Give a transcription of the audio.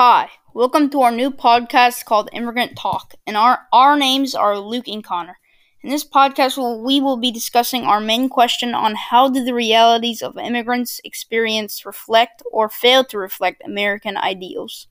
Hi, welcome to our new podcast called Immigrant Talk, and our our names are Luke and Connor. In this podcast, we will be discussing our main question on how do the realities of immigrants' experience reflect or fail to reflect American ideals.